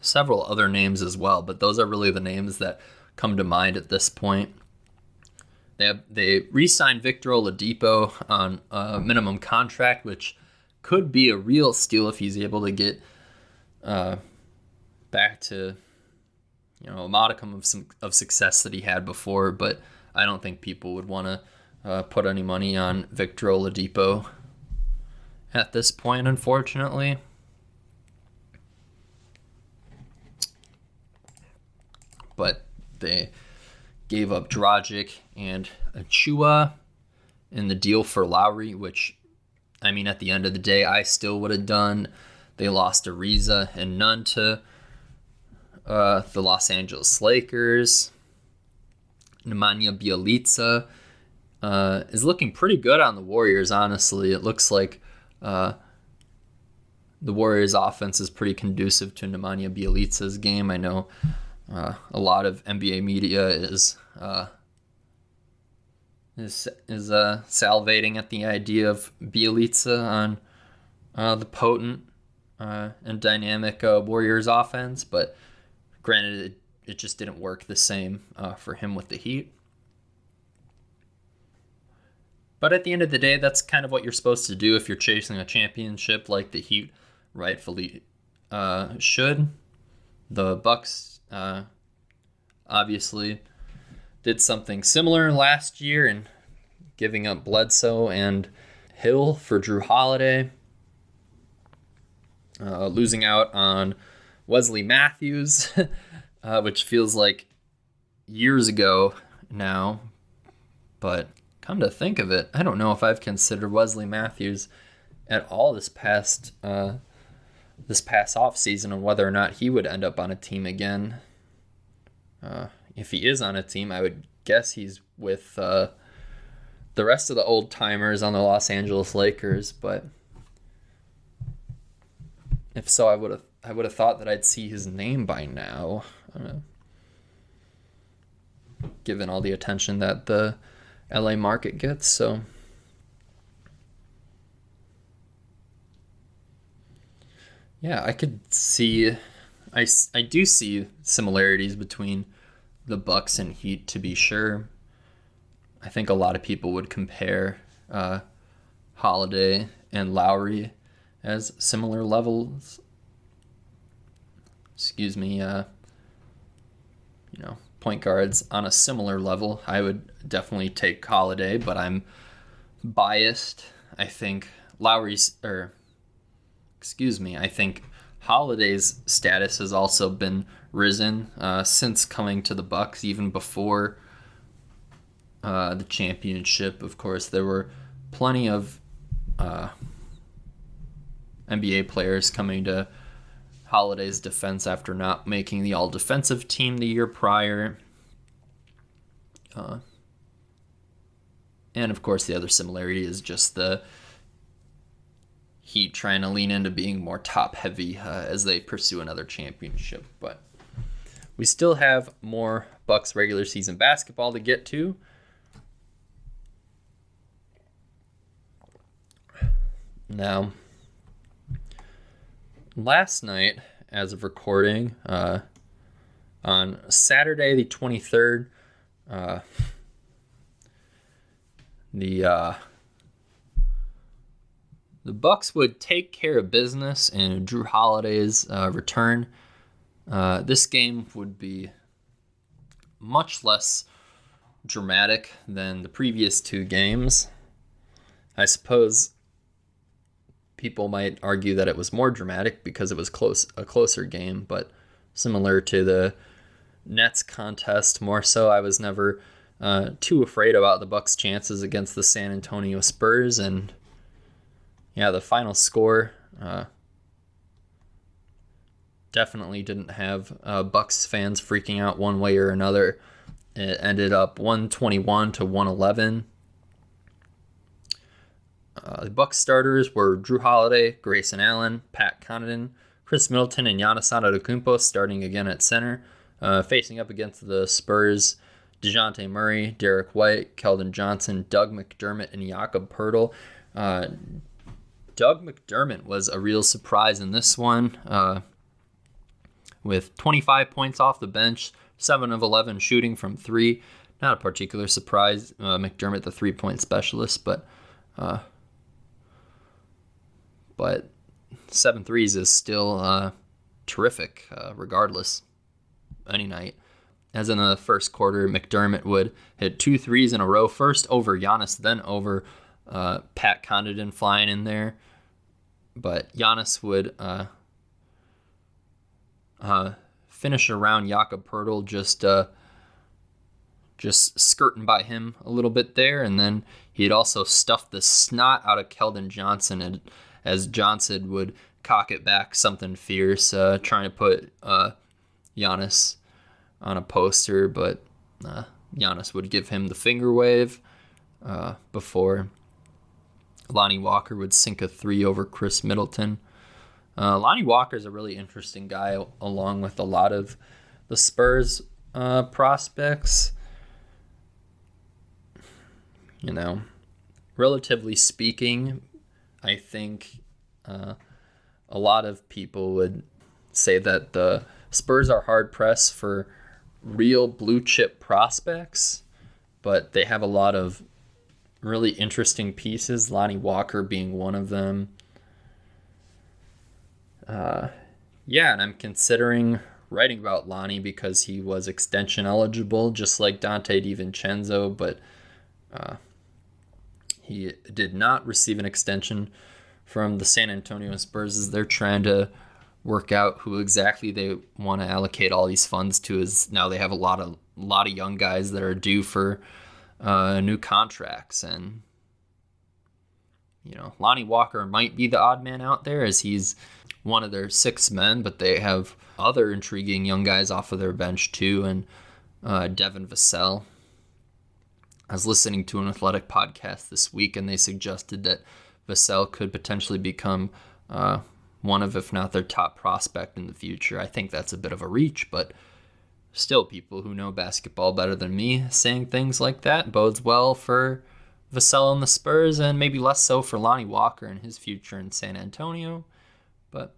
several other names as well, but those are really the names that come to mind at this point. They have, they re-signed Victor Oladipo on a minimum contract, which could be a real steal if he's able to get uh, back to you know a modicum of some of success that he had before. But I don't think people would want to uh, put any money on Victor Oladipo at this point, unfortunately. But they gave up Dragic and Achiuwa in the deal for Lowry, which, I mean, at the end of the day, I still would have done. They lost Ariza and Nunn to uh, the Los Angeles Lakers. Nemanja Bjelica uh, is looking pretty good on the Warriors, honestly. It looks like uh, the Warriors' offense is pretty conducive to Nemanja Bjelica's game. I know uh, a lot of NBA media is uh, is is uh, salivating at the idea of Bjelica on uh, the potent uh, and dynamic uh, Warriors offense, but granted, it, it just didn't work the same uh, for him with the Heat. But at the end of the day, that's kind of what you're supposed to do if you're chasing a championship like the Heat rightfully uh, should. The Bucks uh, obviously did something similar last year in giving up Bledsoe and Hill for Jrue Holiday, uh, losing out on Wesley Matthews, uh, which feels like years ago now. But come to think of it, I don't know if I've considered Wesley Matthews at all this past uh, this past off season and whether or not he would end up on a team again. Uh, if he is on a team, I would guess he's with uh, the rest of the old timers on the Los Angeles Lakers. But if so, I would have I would have thought that I'd see his name by now. Given all the attention that the LA market gets, so. Yeah, I could see I, I do see similarities between the Bucks and Heat to be sure. I think a lot of people would compare uh, Holiday and Lowry as similar levels. Excuse me, uh, you know, point guards on a similar level. I would definitely take Holiday, but I'm biased. I think Lowry's, or excuse me, I think Holiday's status has also been risen uh, since coming to the Bucks, even before uh, the championship. Of course, there were plenty of uh, NBA players coming to Holiday's defense after not making the All Defensive team the year prior. Uh, and of course, the other similarity is just the Heat trying to lean into being more top heavy uh, as they pursue another championship. But we still have more Bucks regular season basketball to get to. Now, last night, as of recording, uh, on Saturday the 23rd, uh, the uh, the Bucks would take care of business in Jrue Holiday's uh, return. Uh, this game would be much less dramatic than the previous two games. I suppose people might argue that it was more dramatic because it was close a closer game, but similar to the Nets contest, more so I was never uh, too afraid about the Bucks' chances against the San Antonio Spurs, and yeah, the final score uh, definitely didn't have uh, Bucks fans freaking out one way or another. It ended up 121 to 111. Uh, the Bucks starters were Jrue Holiday, Grayson Allen, Pat Connaughton, Khris Middleton, and Giannis Antetokounmpo starting again at center, uh, facing up against the Spurs. Dejounte Murray, Derrick White, Keldon Johnson, Doug McDermott, and Jakob Poeltl. Uh, Doug McDermott was a real surprise in this one, uh, with 25 points off the bench, 7 of 11 shooting from three. Not a particular surprise, uh, McDermott, the three point specialist, but uh, but seven threes is still uh, terrific, uh, regardless, any night. As in the first quarter, McDermott would hit two threes in a row, first over Giannis, then over uh, Pat Connaughton flying in there. But Giannis would uh, uh, finish around Jakob Poeltl, just uh, just skirting by him a little bit there, and then he'd also stuff the snot out of Keldon Johnson, and as Johnson would cock it back something fierce, uh, trying to put uh, Giannis on a poster, but uh, Giannis would give him the finger wave uh, before Lonnie Walker would sink a three over Khris Middleton. Uh, Lonnie Walker is a really interesting guy, along with a lot of the Spurs uh, prospects. You know, relatively speaking, I think uh, a lot of people would say that the Spurs are hard pressed for real blue chip prospects, but they have a lot of really interesting pieces, Lonnie Walker being one of them. Uh, yeah, and I'm considering writing about Lonnie because he was extension eligible, just like Donte DiVincenzo, but uh, he did not receive an extension from the San Antonio Spurs as they're trying to work out who exactly they want to allocate all these funds to. Is now they have a lot of a lot of young guys that are due for uh, new contracts, and you know Lonnie Walker might be the odd man out there as he's one of their six men, but they have other intriguing young guys off of their bench too, and uh, Devin Vassell. I was listening to an athletic podcast this week, and they suggested that Vassell could potentially become uh, one of, if not their top prospect in the future. I think that's a bit of a reach, but still, people who know basketball better than me saying things like that bodes well for Vassell and the Spurs, and maybe less so for Lonnie Walker and his future in San Antonio. But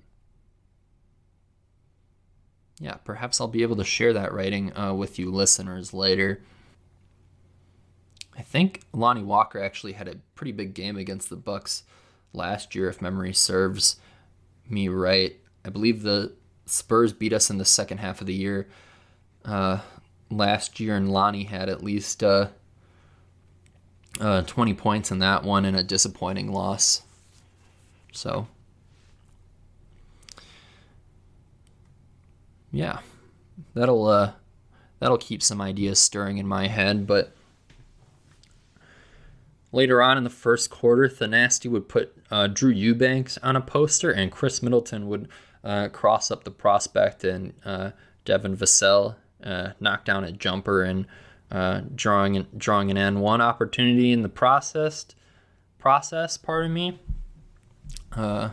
yeah, perhaps I'll be able to share that writing uh, with you listeners later. I think Lonnie Walker actually had a pretty big game against the Bucks last year, if memory serves me right. I believe the Spurs beat us in the second half of the year uh, last year, and Lonnie had at least uh, uh, 20 points in that one and a disappointing loss. So, yeah, that'll uh, that'll keep some ideas stirring in my head, but Later on in the first quarter, Thanasis would put uh, Drew Eubanks on a poster, and Khris Middleton would uh, cross up the prospect, and uh, Devin Vassell uh, knock down a jumper and uh, drawing an, drawing an N one opportunity in the processed process. Pardon me. Uh,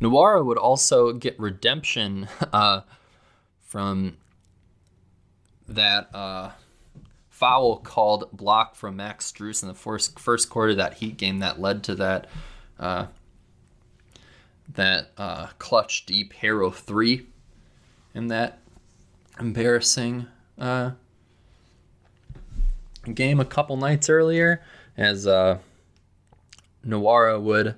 would also get redemption from that uh, foul called block from Max Strus in the first first quarter. Of that Heat game that led to that uh, that uh, clutch deep Herro three. In that embarrassing uh, game a couple nights earlier as uh, Nwora would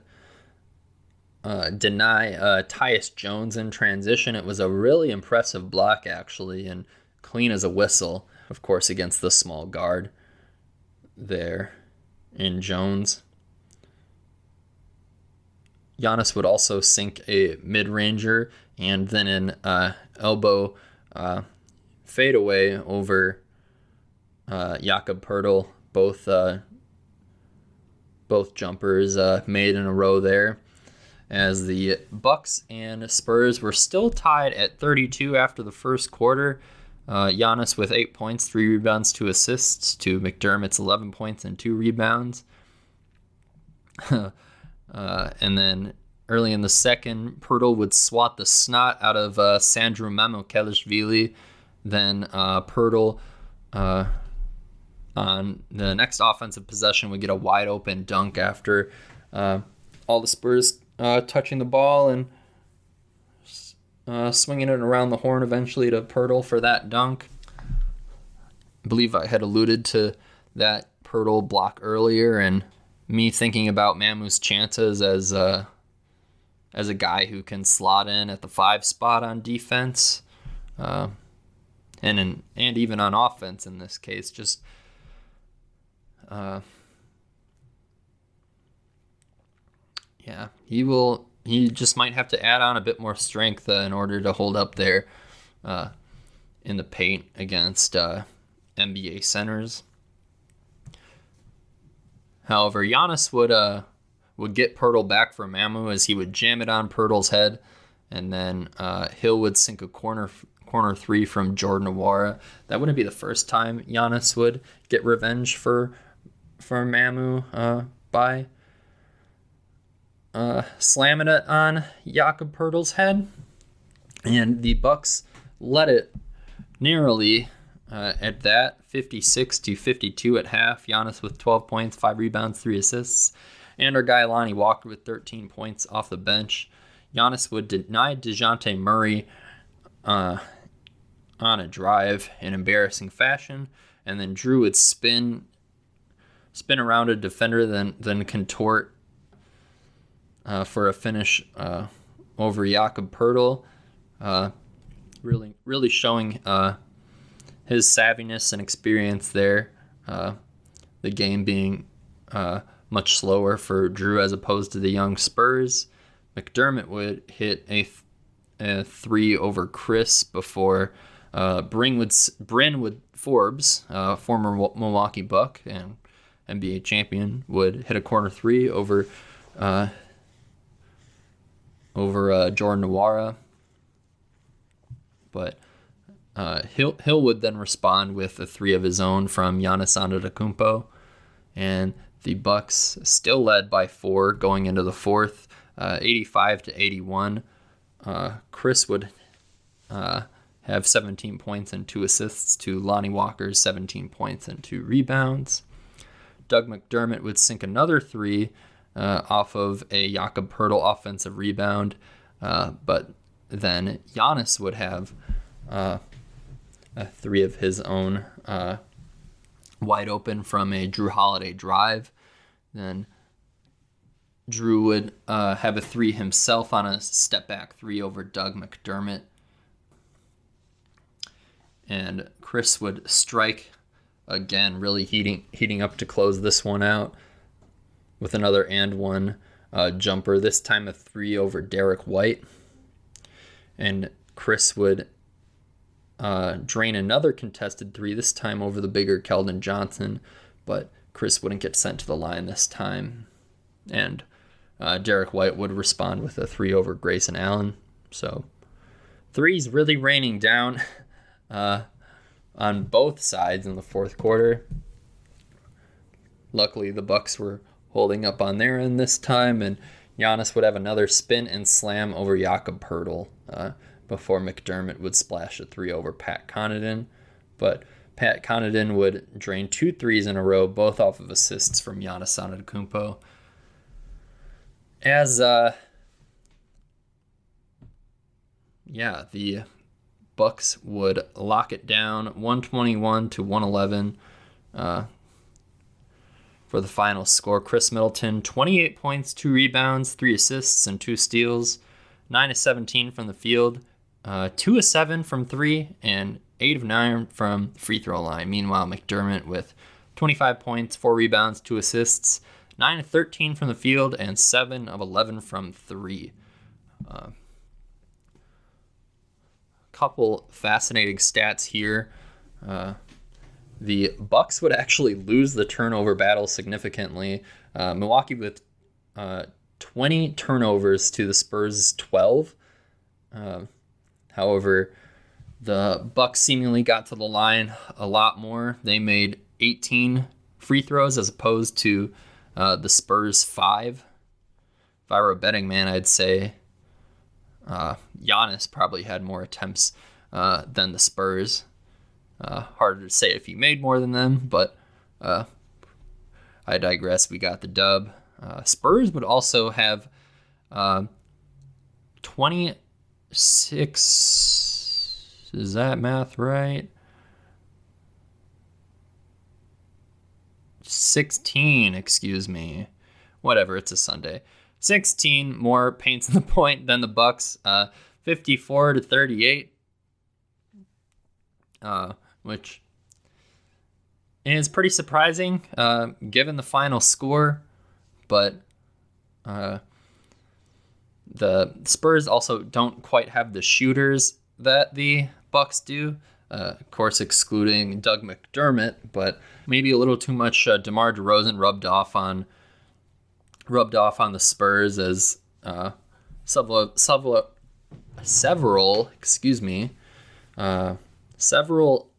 uh, deny uh, Tyus Jones in transition. It was a really impressive block, actually, and clean as a whistle, of course, against the small guard there in Jones. Giannis would also sink a mid ranger and then an uh, elbow uh, fadeaway over uh, Jakob Poeltl. Both uh, both jumpers uh, made in a row there, as the Bucks and Spurs were still tied at 32 after the first quarter. Uh, Giannis with eight points, three rebounds, two assists to McDermott's 11 points and two rebounds. uh, and then early in the second, Poeltl would swat the snot out of uh, Sandro Mamukelashvili. Then uh, Poeltl uh, on the next offensive possession would get a wide open dunk after uh, all the Spurs uh, touching the ball and uh, swinging it around the horn eventually to Poeltl for that dunk. I believe I had alluded to that Poeltl block earlier and me thinking about Mamu's chances as a, as a guy who can slot in at the five spot on defense. Uh, and in, and even on offense in this case, just uh, yeah, he will. He just might have to add on a bit more strength uh, in order to hold up there uh, in the paint against uh, NBA centers. However, Giannis would uh, would get Poeltl back for Mamu as he would jam it on Poeltl's head, and then uh, Hill would sink a corner corner three from Jordan Nwora. That wouldn't be the first time Giannis would get revenge for for Mamu uh, by uh, slamming it on Jakob Poeltl's head, and the Bucks let it narrowly uh, at that 56 to 52 at half. Giannis with 12 points, five rebounds, three assists, and our guy Lonnie Walker with 13 points off the bench. Giannis would deny Dejounte Murray uh, on a drive in embarrassing fashion, and then Jrue would spin spin around a defender, then then contort uh, for a finish uh, over Jakob Poeltl. Uh, really, really showing uh, his savviness and experience there. Uh, the game being uh, much slower for Jrue as opposed to the young Spurs. McDermott would hit a, th- a three over Khris before Bryn Bryn Forbes, former Milwaukee Buck and NBA champion, would hit a corner three over uh, over uh, Jordan Nwora. But uh, Hill, Hill would then respond with a three of his own from Giannis Antetokounmpo, and the Bucks still led by four going into the fourth, uh, 85 to 81. Uh, Khris would uh, have 17 points and two assists to Lonnie Walker's 17 points and two rebounds. Doug McDermott would sink another three uh, off of a Jakob Poeltl offensive rebound, uh, but then Giannis would have uh, three of his own uh, wide open from a Jrue Holiday drive. Then Jrue would uh, have a three himself on a step back three over Doug McDermott. And Khris would strike again, really heating heating up to close this one out with another and one uh, jumper. This time a three over Derrick White, and Khris would uh, drain another contested three. This time over the bigger Keldon Johnson, but Khris wouldn't get sent to the line this time, and uh, Derrick White would respond with a three over Grayson Allen. So threes really raining down. Uh, on both sides in the fourth quarter. Luckily, the Bucks were holding up on their end this time, and Giannis would have another spin and slam over Jakob Poeltl uh, before McDermott would splash a three over Pat Connaughton. but Pat Connaughton would drain two threes in a row, both off of assists from Giannis Antetokounmpo. As uh, yeah, the Bucks would lock it down 121 to 111 uh, for the final score. Khris Middleton, 28 points, 2 rebounds, 3 assists, and 2 steals. 9 of 17 from the field, uh, 2 of 7 from 3, and 8 of 9 from free throw line. Meanwhile, McDermott with 25 points, 4 rebounds, 2 assists, 9 of 13 from the field, and 7 of 11 from 3. Uh, couple fascinating stats here. Uh, the Bucks would actually lose the turnover battle significantly. Uh, Milwaukee with uh, 20 turnovers to the Spurs 12. Uh, however, the Bucks seemingly got to the line a lot more. They made 18 free throws as opposed to uh, the Spurs five. If I were a betting man, I'd say uh, Giannis probably had more attempts uh, than the Spurs. Uh, harder to say if he made more than them, but uh, I digress. We got the dub. Uh, Spurs would also have uh, 26. Is that math right? 16, excuse me. Whatever, it's a Sunday. 16 more paints in the point than the Bucks. Uh, 54 to 38. Uh, which is pretty surprising uh, given the final score. But uh, the Spurs also don't quite have the shooters that the Bucks do. Uh, of course, excluding Doug McDermott, but maybe a little too much uh, DeMar DeRozan rubbed off on rubbed off on the Spurs as uh, several, several, several, excuse me, uh, several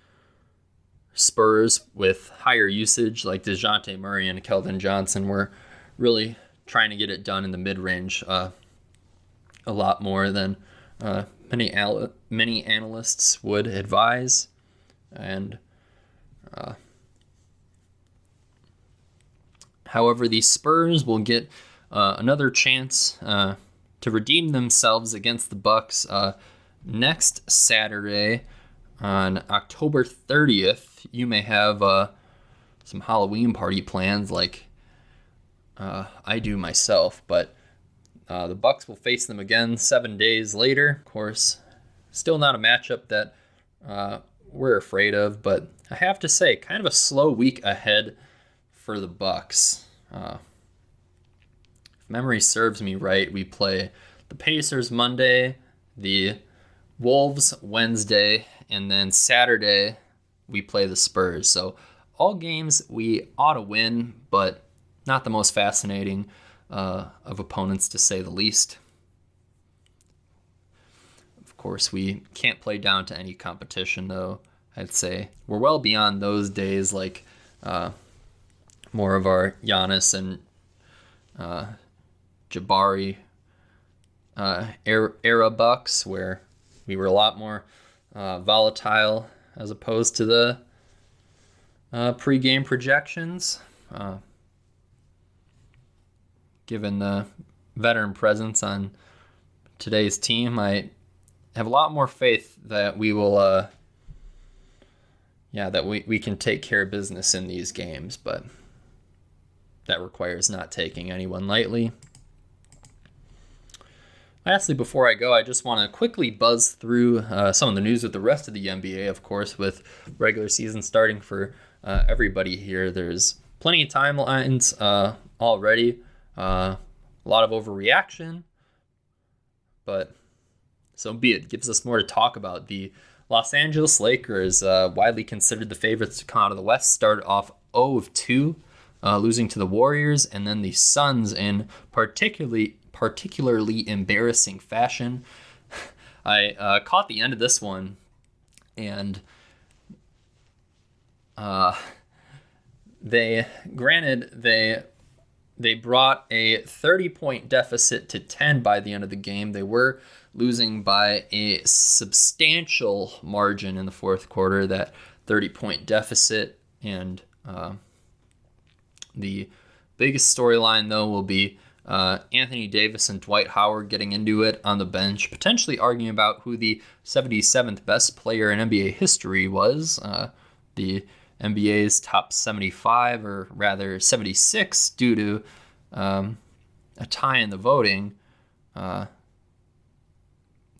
Spurs with higher usage, like Dejounte Murray and Keldon Johnson, were really trying to get it done in the mid range uh, a lot more than uh, many al- many analysts would advise, and uh, However, the Spurs will get uh, another chance uh, to redeem themselves against the Bucks uh, next Saturday on October 30th. You may have uh, some Halloween party plans, like uh, I do myself, but uh, the Bucks will face them again seven days later. Of course, still not a matchup that we're afraid of, but I have to say, kind of a slow week ahead for the Bucks. Uh, if memory serves me right, we play the Pacers Monday, the Wolves Wednesday, and then Saturday we play the Spurs. So all games we ought to win, but not the most fascinating uh, of opponents to say the least. Of course, we can't play down to any competition, though. I'd say we're well beyond those days, like uh, more of our Giannis and uh, Jabari uh, era Bucks, where we were a lot more uh, volatile as opposed to the uh, pre-game projections. Uh, given the veteran presence on today's team, I have a lot more faith that we will, uh, yeah, that we, we can take care of business in these games. But that requires not taking anyone lightly. Lastly, before I go, I just want to quickly buzz through uh, some of the news with the rest of the NBA, of course, with regular season starting for uh, everybody here. There's plenty of timelines uh, already, uh, a lot of overreaction, but so be it. Gives us more to talk about. The Los Angeles Lakers, uh, widely considered the favorites to come out of the West, started off 0 of 2 uh, losing to the Warriors, and then the Suns in particularly particularly embarrassing fashion. I uh, caught the end of this one, and uh, they granted they they brought a 30 point deficit to 10 by the end of the game. They were losing by a substantial margin in the fourth quarter that 30 point deficit. And uh, the biggest storyline, though, will be uh, Anthony Davis and Dwight Howard getting into it on the bench, potentially arguing about who the 77th best player in NBA history was. Uh, the NBA's top 75, or rather 76, due to um, a tie in the voting. Uh,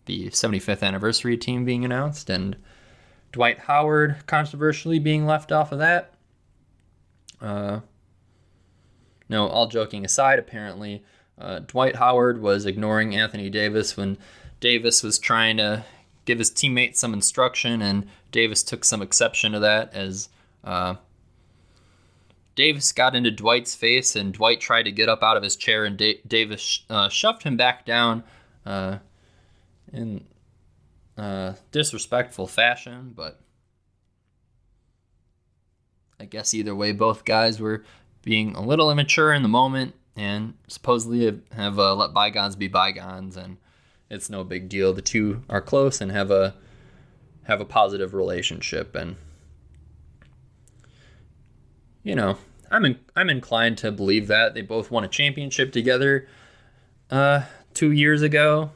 the 75th anniversary team being announced, and Dwight Howard controversially being left off of that. Uh, no, all joking aside, apparently, uh, Dwight Howard was ignoring Anthony Davis when Davis was trying to give his teammates some instruction, and Davis took some exception to that as uh, Davis got into Dwight's face, and Dwight tried to get up out of his chair, and da- Davis uh, shoved him back down uh, in uh, disrespectful fashion. But I guess either way, both guys were being a little immature in the moment and supposedly have, have uh, let bygones be bygones, and it's no big deal. The two are close and have a have a positive relationship, and you know, I'm in, I'm inclined to believe that they both won a championship together uh, two years ago.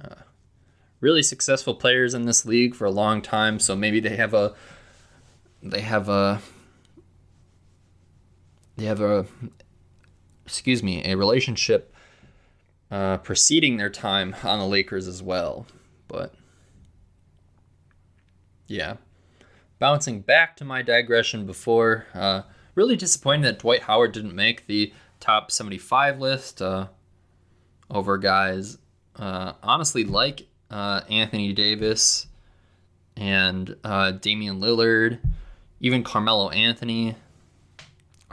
Uh, really successful players in this league for a long time, so maybe they have a they have a they have a excuse me a relationship uh, preceding their time on the Lakers as well. But yeah, bouncing back to my digression before, uh, really disappointed that Dwight Howard didn't make the top 75 list uh, over guys uh, honestly like uh, Anthony Davis and uh, Damian Lillard, even Carmelo Anthony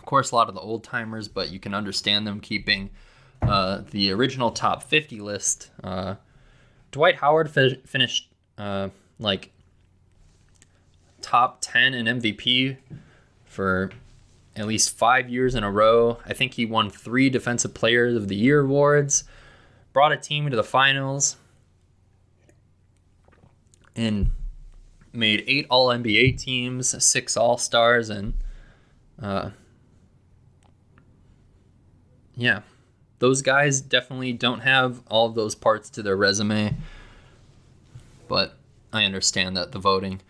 course, a lot of the old timers, but you can understand them keeping uh, the original top 50 list. Uh, Dwight Howard fi- finished uh, like top 10 in MVP for at least five years in a row. I think he won three Defensive Players of the Year awards, brought a team to the finals, and made eight All NBA teams, six All Stars, and uh, yeah, those guys definitely don't have all of those parts to their resume. But I understand that the voting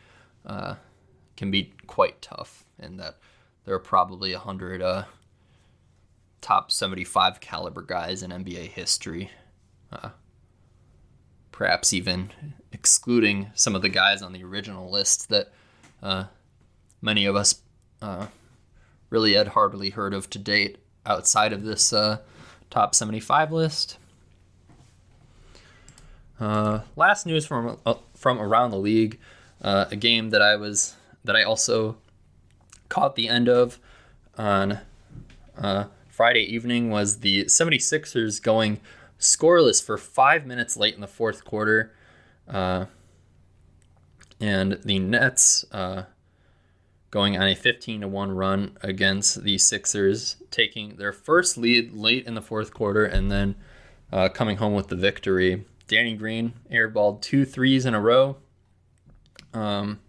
uh, can be quite tough, and that there are probably a hundred uh, top seventy-five caliber guys in NBA history. Uh, perhaps even excluding some of the guys on the original list that uh, many of us uh, really had hardly heard of to date outside of this uh, top 75 list. Uh, last news from uh, from around the league, uh, a game that I was that I also caught the end of on uh, Friday evening was the 76ers going scoreless for five minutes late in the fourth quarter. Uh, and the Nets going on a 15 to 1 run against the Sixers, taking their first lead late in the fourth quarter and then uh, coming home with the victory. Danny Green airballed two threes in a row. Um,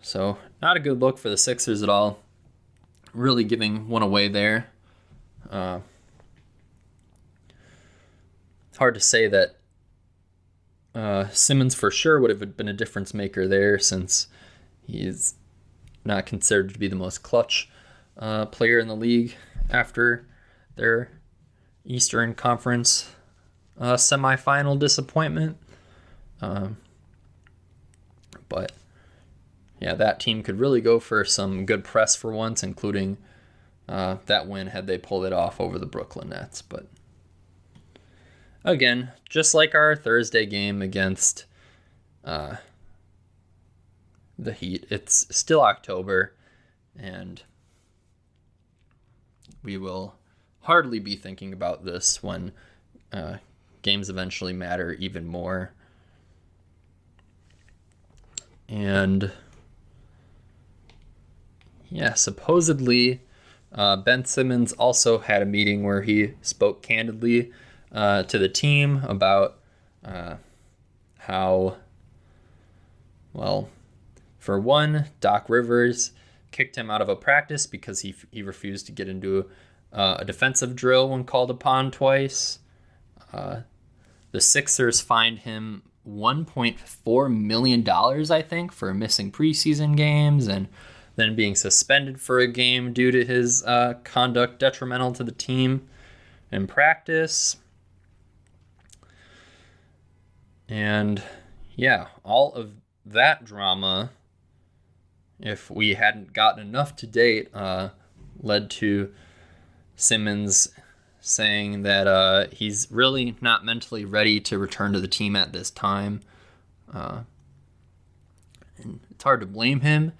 so, not a good look for the Sixers at all. Really giving one away there. Uh, hard to say that uh, Simmons for sure would have been a difference maker there since He's not considered to be the most clutch uh, player in the league after their Eastern Conference uh, semifinal disappointment. Um, but yeah, that team could really go for some good press for once, including uh, that win had they pulled it off over the Brooklyn Nets. But again, just like our Thursday game against uh, the heat. It's still October, and we will hardly be thinking about this when uh, games eventually matter even more. And yeah, supposedly uh, Ben Simmons also had a meeting where he spoke candidly uh, to the team about uh, how, well, For one, Doc Rivers kicked him out of a practice because he, he refused to get into uh, a defensive drill when called upon twice. Uh, the Sixers fined him $1.4 million, I think, for missing preseason games and then being suspended for a game due to his uh, conduct detrimental to the team in practice. And yeah, all of that drama, if we hadn't gotten enough to date, uh, led to Simmons saying that uh, he's really not mentally ready to return to the team at this time. Uh, and it's hard to blame him,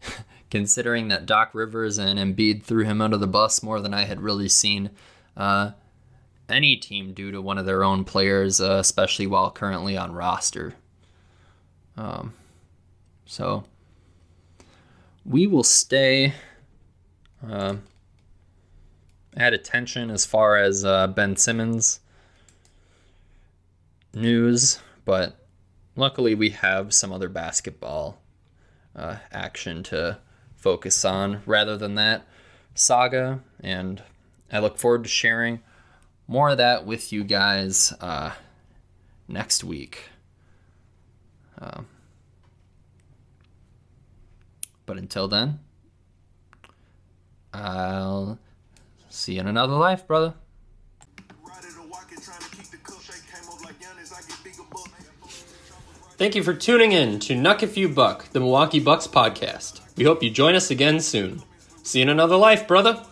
considering that Doc Rivers and Embiid threw him under the bus more than I had really seen uh, any team do to one of their own players, uh, especially while currently on roster. Um, so we will stay. Uh, at attention as far as uh, Ben Simmons news, but luckily we have some other basketball uh, action to focus on rather than that saga. And I look forward to sharing more of that with you guys uh, next week. Um, but until then, I'll See you in another life, brother. Thank you for tuning in to Nuck If You Buck, the Milwaukee Bucks podcast. We hope you join us again soon. See you in another life, brother.